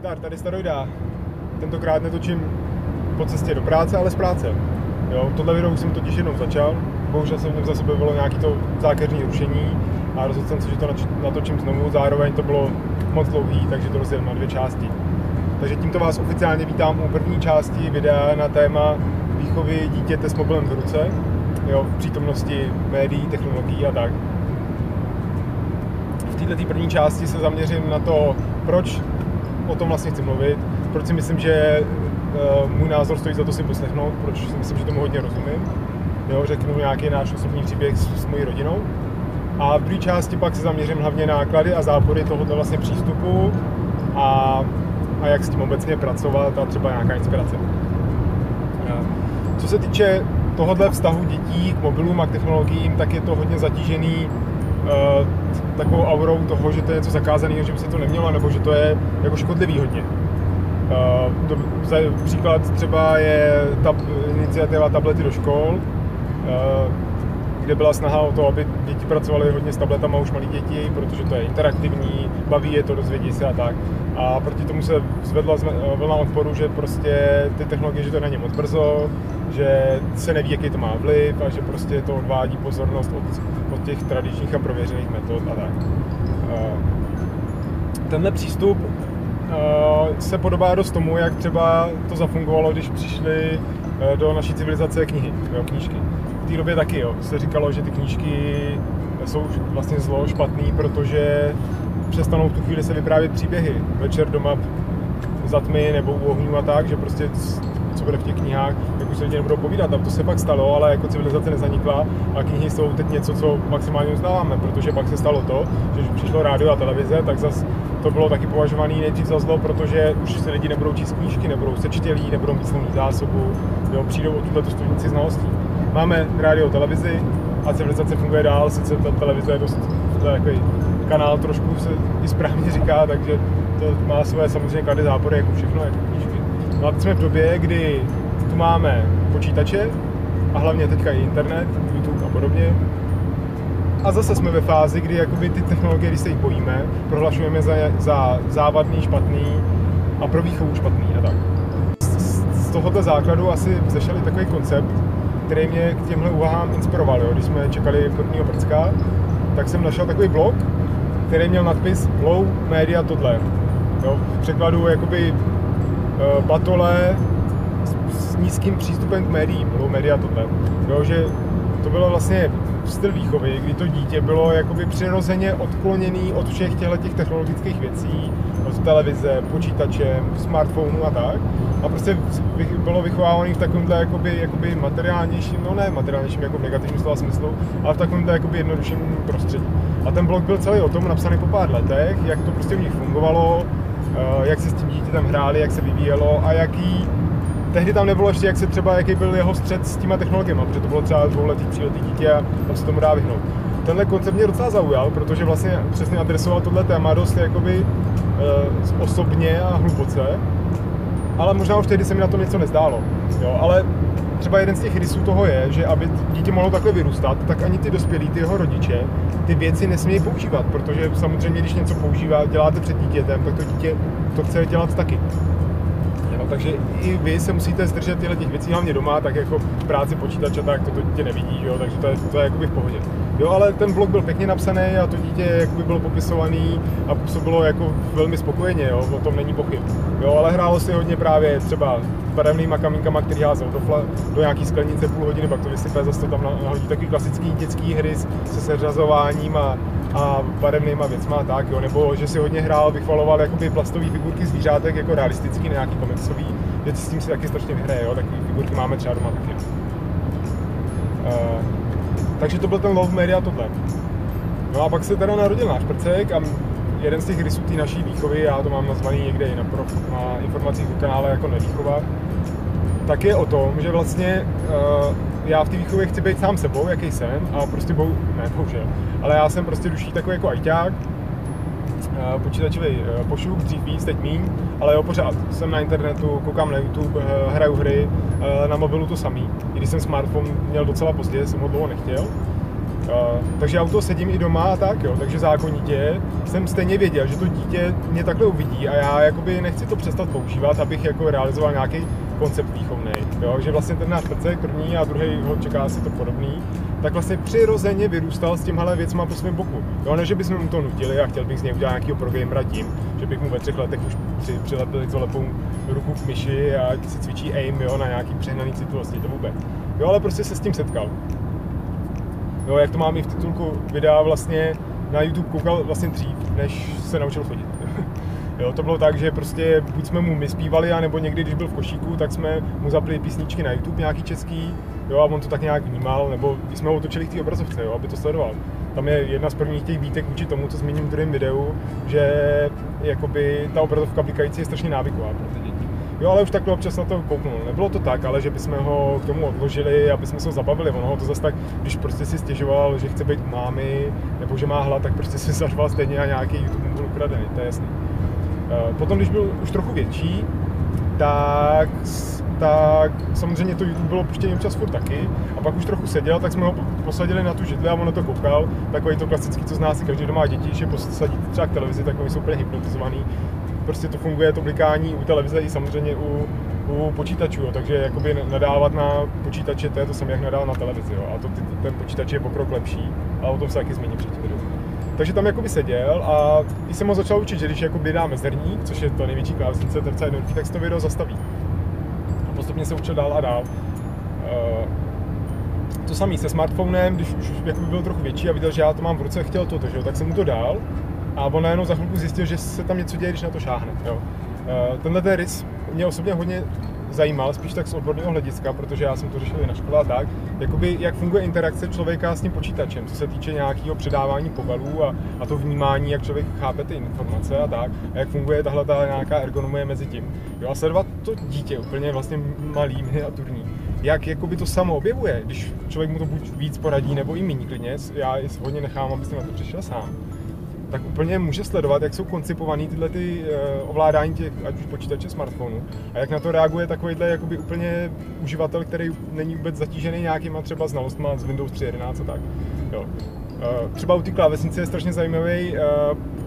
Zdar, tady Starojda. Tentokrát netočím po cestě do práce, ale z práce. Jo, tohle video už jsem totiž jednou začal, bohužel jsem v něm za sebe bylo nějaký to zákeřní rušení a rozhodl jsem se, že to natočím znovu, zároveň to bylo moc dlouhý, takže to rozdělím na dvě části. Takže tímto vás oficiálně vítám u první části videa na téma výchovy dítěte s mobilem v ruce, jo, v přítomnosti médií, technologií a tak. V této první části se zaměřím na to, proč o tom vlastně chci mluvit, proč si myslím, že uh, můj názor stojí za to si poslechnout, proč si myslím, že tomu hodně rozumím. Jo, řeknu nějaký náš osobní příběh s, s mojí rodinou. A v druhé části pak se zaměřím hlavně na náklady a zápory tohoto vlastně přístupu a, a jak s tím obecně pracovat a třeba nějaká inspirace. Co se týče tohohle vztahu dětí k mobilům a k technologiím, tak je to hodně zatížený takovou aurou toho, že to je něco zakázaného, že by se to nemělo, nebo že to je jako škodlivý hodně. Za, příklad třeba je tab, iniciativa tablety do škol, uh, kde byla snaha o to, aby děti pracovaly hodně s tabletama už malí děti, protože to je interaktivní, baví je to, dozvědí se a tak. A proti tomu se zvedla vlna odporu, že prostě ty technologie, že to není moc brzo, že se neví, jaký to má vliv a že prostě to odvádí pozornost od, od těch tradičních a prověřených metod a tak. Tenhle přístup se podobá dost tomu, jak třeba to zafungovalo, když přišly do naší civilizace knihy, jo, knížky. Té době taky jo, se říkalo, že ty knížky jsou vlastně zlo, špatný, protože přestanou v tu chvíli se vyprávět příběhy. Večer doma za tmy nebo u ohňů a tak, že prostě co bude v těch knihách, jak už se lidi nebudou povídat. A to se pak stalo, ale jako civilizace nezanikla a knihy jsou teď něco, co maximálně uznáváme, protože pak se stalo to, že přišlo rádio a televize, tak zase to bylo taky považované nejdřív za zlo, protože už se lidi nebudou číst knížky, nebudou sečtělí, nebudou mít zásobu, jo, přijdou o tuto studnici znalostí. Máme rádio, televizi a civilizace funguje dál, sice ta televize je dost takový kanál trošku se i správně říká, takže to má své samozřejmě klady zápory, jako všechno, jako knížky. No a jsme v době, kdy tu máme počítače a hlavně teďka i internet, YouTube a podobně. A zase jsme ve fázi, kdy jakoby ty technologie, když se jich bojíme, prohlašujeme za, za závadný, špatný a pro výchovu špatný a tak. Z, z tohoto základu asi zešel i takový koncept, který mě k těmhle úvahám inspiroval. Jo. Když jsme čekali prvního prcka, tak jsem našel takový blog, který měl nadpis Low Media tohle. Jo, v překladu jakoby uh, batole s, s, nízkým přístupem k médiím, Low Media tohle. Jo, že to bylo vlastně styl výchovy, kdy to dítě bylo jakoby přirozeně odkloněný od všech těchto těch technologických věcí, od televize, počítače, smartphonu a tak. A prostě bylo vychovávaný v takovémhle jakoby, jakoby materiálnějším, no ne materiálnějším jako v negativním slova smyslu, ale v takovémhle jakoby jednodušším prostředí. A ten blog byl celý o tom napsaný po pár letech, jak to prostě u nich fungovalo, eh, jak se s tím dítětem hráli, jak se vyvíjelo a jaký tehdy tam nebylo ještě, jak se třeba, jaký byl jeho střed s těma technologiemi, protože to bylo třeba dvouletý, tříletý dítě a tam se tomu dá vyhnout. Tenhle koncept mě docela zaujal, protože vlastně přesně adresoval tohle téma dost jakoby e, osobně a hluboce, ale možná už tehdy se mi na tom něco nezdálo. Jo, ale třeba jeden z těch rysů toho je, že aby dítě mohlo takhle vyrůstat, tak ani ty dospělí, ty jeho rodiče, ty věci nesmějí používat, protože samozřejmě, když něco používá, děláte před dítětem, tak to dítě to chce dělat taky takže i vy se musíte zdržet těchto těch věcí, hlavně doma, tak jako práci počítače, tak to, to dítě nevidí, jo, takže to je, to je jakoby v pohodě. Jo, ale ten blog byl pěkně napsaný a to dítě jakoby bylo popisovaný a působilo jako velmi spokojeně, jo, o tom není pochyb. Jo, ale hrálo si hodně právě třeba barevnýma kamínkama, který házel do, fla, do nějaký sklenice půl hodiny, pak to vysype, zase to tam nahodí takový klasický dětský hry se seřazováním a a barevnýma věcma a tak, jo. nebo že si hodně hrál, vychvaloval jakoby plastové figurky zvířátek jako realistický, nějaký komiksový věci, s tím si taky strašně vyhraje, jo. takové figurky máme třeba doma taky. Uh, takže to byl ten love media tohle. No a pak se teda narodil náš prcek a jeden z těch rysů té naší výchovy, já to mám nazvaný někde i na, prof, na informacích o kanále jako nevýchova, tak je o tom, že vlastně uh, já v té výchově chci být sám sebou, jaký jsem, a prostě bou, ne, bohužel, ale já jsem prostě duší takový jako ajťák, eh, počítačový eh, pošuk, dřív víc, teď míň, ale jo, pořád jsem na internetu, koukám na YouTube, eh, hraju hry, na mobilu to samý. I když jsem smartphone měl docela pozdě, jsem ho dlouho nechtěl. Uh, takže toho sedím i doma a tak, jo, takže zákonitě jsem stejně věděl, že to dítě mě takhle uvidí a já jakoby nechci to přestat používat, abych jako realizoval nějaký koncept výchovný, jo, že vlastně ten náš prcek první a druhý ho čeká asi to podobný, tak vlastně přirozeně vyrůstal s těmhle věcma po svém boku. Jo, ne, že bychom mu to nutili a chtěl bych z něj udělat nějakého progamera tím, že bych mu ve třech letech už při, přilepil lepou ruku k myši a si cvičí aim jo, na nějaký přehnaný citlivosti, to vůbec. Jo, ale prostě se s tím setkal. Jo, jak to mám i v titulku videa, vlastně na YouTube koukal vlastně dřív, než se naučil chodit. Jo, to bylo tak, že prostě buď jsme mu my zpívali, anebo někdy, když byl v košíku, tak jsme mu zapli písničky na YouTube nějaký český, jo, a on to tak nějak vnímal, nebo jsme ho otočili k té obrazovce, jo, aby to sledoval. Tam je jedna z prvních těch výtek vůči tomu, co zmíním v druhém videu, že jakoby ta obrazovka blikající je strašně návyková pro ty děti. Jo, ale už takhle občas na to kouknul. Nebylo to tak, ale že bychom ho k tomu odložili, aby jsme se ho zabavili. Ono ho to zase tak, když prostě si stěžoval, že chce být mámy, nebo že má hlad, tak prostě si zařval stejně a nějaký YouTube byl ukradený, to je jasný. Eh, potom, když byl už trochu větší, tak, tak samozřejmě to YouTube bylo puštěný občas furt taky. A pak už trochu seděl, tak jsme ho posadili na tu židli a on na to koukal. Takový to klasický, co zná si každý doma děti, že posadí třeba k televizi, tak oni jsou úplně hypnotizovaný. Prostě to funguje, to blikání u televize i samozřejmě u, u počítačů, jo. takže jakoby nadávat na počítače, to je to samé, jak nadávat na televizi. Jo. A to, ten počítač je pokrok lepší, a o tom se taky zmíním předtím. Takže tam jakoby seděl a když jsem ho začal učit, že když jakoby dáme zrník, což je to největší klávesnice, terca jednotky, tak se to video zastaví. A postupně se učil dál a dál. Uh, to samý se smartphonem, když už jakoby byl trochu větší a viděl, že já to mám v ruce, chtěl to, tak jsem mu to dal a on najednou za chvilku zjistil, že se tam něco děje, když na to šáhne. Jo. Uh, tenhle ten rys mě osobně hodně zajímal, spíš tak z odborného hlediska, protože já jsem to řešil i na škole a tak, jakoby jak funguje interakce člověka s tím počítačem, co se týče nějakého předávání povalů a, a to vnímání, jak člověk chápe ty informace a tak, a jak funguje tahle ta nějaká ergonomie mezi tím. Jo, a sledovat to dítě úplně vlastně malý, miniaturní, jak jakoby to samo objevuje, když člověk mu to buď víc poradí, nebo i méně klidně, já hodně nechám, abyste na to přišel sám tak úplně může sledovat, jak jsou koncipované tyhle ty uh, ovládání těch, ať už počítače, smartphonu a jak na to reaguje takovýhle jakoby úplně uživatel, který není vůbec zatížený nějakýma třeba znalostma z Windows 3.11 a tak. Jo. Uh, třeba u té klávesnice je strašně zajímavý uh,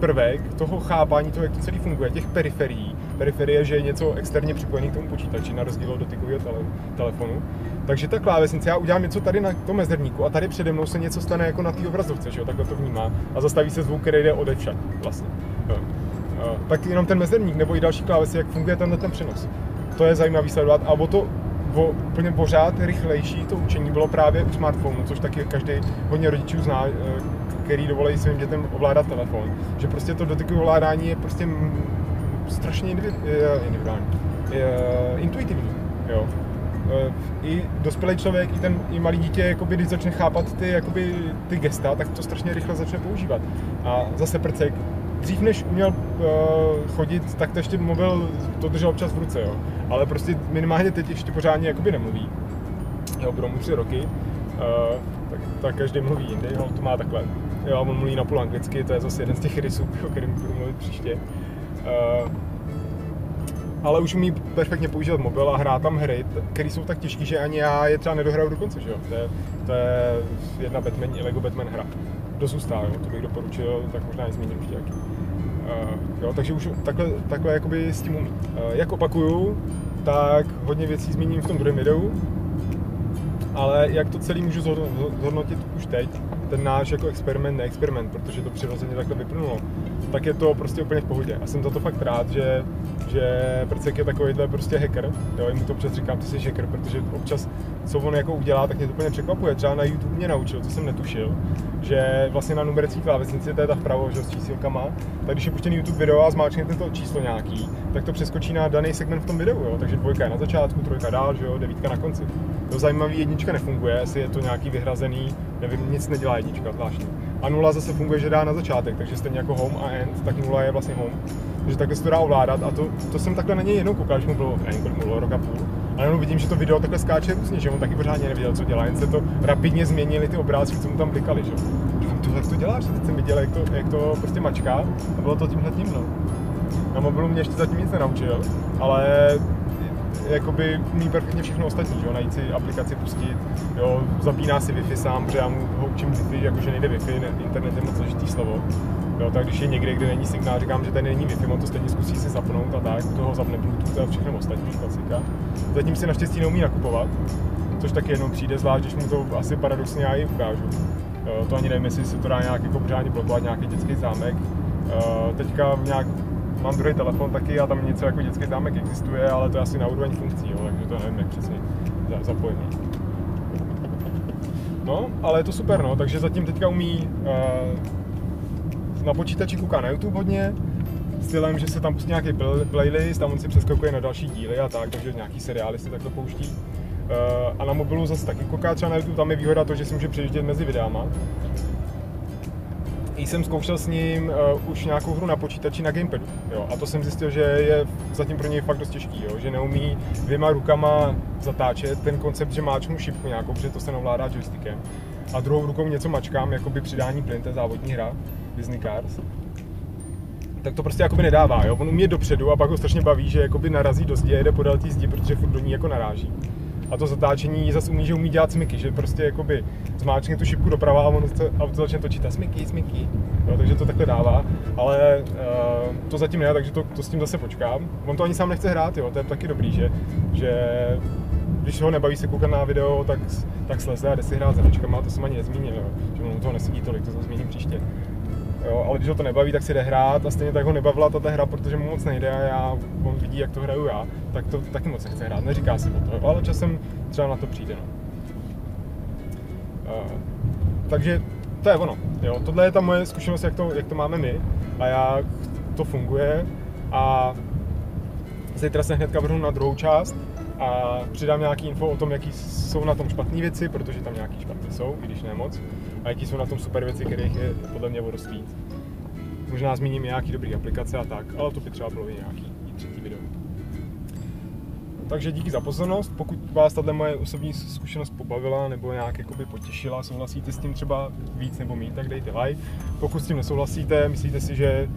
prvek toho chápání toho, jak to celý funguje, těch periferií. Periferie, že je něco externě připojené k tomu počítači, na rozdíl od dotykového tele, telefonu. Takže ta klávesnice, já udělám něco tady na tom mezerníku a tady přede mnou se něco stane jako na té obrazovce, že jo, takhle to vnímá a zastaví se zvuk, který jde odevšad vlastně. Jo. Tak jenom ten mezerník nebo i další klávesy, jak funguje tenhle ten přenos. To je zajímavý sledovat a o to o, úplně pořád rychlejší to učení bylo právě u smartphonu, což taky každý hodně rodičů zná, eh, který dovolí svým dětem ovládat telefon. Že prostě to dotykové ovládání je prostě strašně individuální, intuitivní. Jo. Eh, I dospělý člověk, i ten i malý dítě, jakoby, když začne chápat ty, jakoby, ty gesta, tak to strašně rychle začne používat. A zase prcek, dřív než uměl uh, chodit, tak to ještě mobil to držel občas v ruce, jo. Ale prostě minimálně teď ještě pořádně jakoby nemluví. Jo, budou mu tři roky. Uh, tak, tak, každý mluví jindy, jo, to má takhle. Jo, on mluví na půl anglicky, to je zase jeden z těch rysů, o kterém budu mluvit příště. Uh, ale už umí perfektně používat mobil a hrát tam hry, které jsou tak těžké, že ani já je třeba nedohraju do konce, že jo? To je, to je jedna Batman, Lego Batman hra. Kdo zůstá, jo? To bych doporučil, tak možná i zmíním ještě jaký. Uh, jo, takže už takhle, takhle jakoby s tím umí. Uh, jak opakuju, tak hodně věcí zmíním v tom druhém videu, ale jak to celý můžu zhodnotit už teď, ten náš jako experiment, ne experiment, protože to přirozeně takhle vyplynulo, tak je to prostě úplně v pohodě. A jsem za to fakt rád, že, že Prcek je takovýhle prostě hacker. Jo, mu to občas říkám, ty jsi hacker, protože občas, co on jako udělá, tak mě to úplně překvapuje. Třeba na YouTube mě naučil, co jsem netušil, že vlastně na numerací klávesnici, to je ta vpravo, že s čísilkama, tak když je puštěný YouTube video a zmáčknete to číslo nějaký, tak to přeskočí na daný segment v tom videu, jo. Takže dvojka je na začátku, trojka dál, že jo, devítka na konci. To zajímavý jednička nefunguje, jestli je to nějaký vyhrazený, nevím, nic nedělá jednička, zvláštní. A nula zase funguje, že dá na začátek, takže stejně jako home a end, tak nula je vlastně home. Takže takhle se to dá ovládat a to, to jsem takhle na něj jednou koukal, když mu bylo, nevím, kolik bylo, a půl. A jenom vidím, že to video takhle skáče různě, že on taky pořádně nevěděl, co dělá, jen se to rapidně změnili ty obrázky, co mu tam blikali, že to tak to děláš, teď jsem viděl, jak to, jak to prostě mačká a bylo to tímhle tím, no. Na mobilu mě ještě zatím nic nenaučil, ale jakoby umí perfektně všechno ostatní, jo, najít si aplikaci, pustit, jo, zapíná si Wi-Fi sám, protože já mu ho učím Wi-Fi, jakože nejde Wi-Fi, ne, internet je moc složitý slovo. Jo, tak když je někde, kde není signál, říkám, že tady není Wi-Fi, on to stejně zkusí si zapnout a tak, toho zapne Bluetooth a všechno ostatní, klasika. Zatím si naštěstí neumí nakupovat, což taky jenom přijde, zvlášť, když mu to asi paradoxně já i ukážu. Jo, to ani nevím, jestli se to dá nějak jako pořádně blokovat, nějaký dětský zámek. Teďka nějak mám druhý telefon taky a tam něco jako dětský zámek existuje, ale to je asi na úroveň funkcí, jo, takže to nevím, jak přesně zapojení. No, ale je to super, no, takže zatím teďka umí uh, na počítači kouká na YouTube hodně, stylem, že se tam pustí nějaký playlist a on si přeskakuje na další díly a tak, takže nějaký seriály si takto pouští. Uh, a na mobilu zase taky kouká třeba na YouTube, tam je výhoda to, že si může přejíždět mezi videama jsem zkoušel s ním uh, už nějakou hru na počítači na gamepadu. Jo, a to jsem zjistil, že je zatím pro něj fakt dost těžký, jo, že neumí dvěma rukama zatáčet. Ten koncept, že máčnu šipku nějakou, protože to se ovládá joystickem. A druhou rukou něco mačkám, jako by přidání plyn, závodní hra, Disney Cars tak to prostě jakoby nedává, jo. On umí dopředu a pak ho strašně baví, že jakoby narazí do zdi a jede podél té zdi, protože furt do ní jako naráží. A to zatáčení zase umí, že umí dělat smyky, že prostě jakoby zmáčkne tu šipku doprava a ono se auto začne točit a smyky, smyky. Jo, takže to takhle dává, ale uh, to zatím ne, takže to, to, s tím zase počkám. On to ani sám nechce hrát, jo, to je taky dobrý, že, že když ho nebaví se koukat na video, tak, tak sleze a jde si hrát s hračkama, to jsem ani nezmínil, jo, že mu toho nesedí tolik, to zase zmíním příště. Jo, ale když ho to nebaví, tak si jde hrát a stejně tak ho nebavila ta hra, protože mu moc nejde a já, on vidí, jak to hraju já, tak to taky moc nechce hrát, neříká si o to, ale časem třeba na to přijde. No. Uh, takže to je ono. Jo. Tohle je ta moje zkušenost, jak to, jak to máme my a jak to funguje. A zítra se hnedka vrhnu na druhou část a přidám nějaký info o tom, jaký jsou na tom špatné věci, protože tam nějaký špatné jsou, i když ne moc, a jaký jsou na tom super věci, kterých je podle mě o dost víc. Možná zmíním nějaký dobrý aplikace a tak, ale to by třeba bylo nějaký třetí video. Takže díky za pozornost. Pokud vás tato moje osobní zkušenost pobavila nebo nějak jakoby potěšila, souhlasíte s tím třeba víc nebo méně, tak dejte like. Pokud s tím nesouhlasíte, myslíte si, že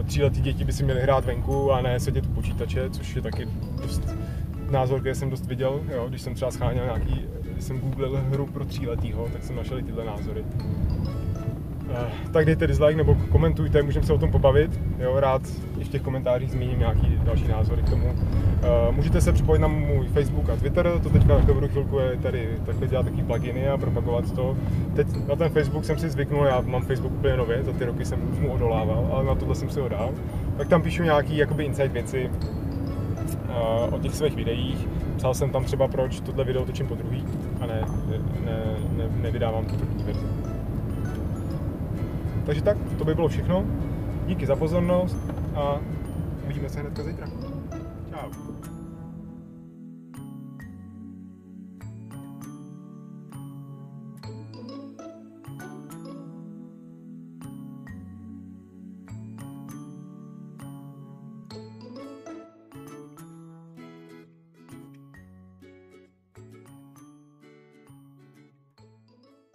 eh, tříletí děti by si měly hrát venku a ne sedět u počítače, což je taky dost názor, který jsem dost viděl, jo, když jsem třeba scháněl nějaký, když jsem googlil hru pro tříletýho, tak jsem našel i tyhle názory. Eh, tak dejte dislike nebo komentujte, můžeme se o tom pobavit. Jo, rád i v těch komentářích zmíním nějaký další názory k tomu. Eh, můžete se připojit na můj Facebook a Twitter, to teďka dobrou chvilku je tady takhle dělat taky pluginy a propagovat to. Teď na ten Facebook jsem si zvyknul, já mám Facebook úplně nově, za ty roky jsem mu odolával, ale na tohle jsem si ho dal. Tak tam píšu nějaký jakoby insight věci uh, o těch svých videích. Psal jsem tam třeba, proč tohle video točím po druhý a ne, ne, ne, ne nevydávám tu první verzi. Takže tak, to by bylo všechno. Díky za pozornost a uvidíme se hnedka zítra. Čau.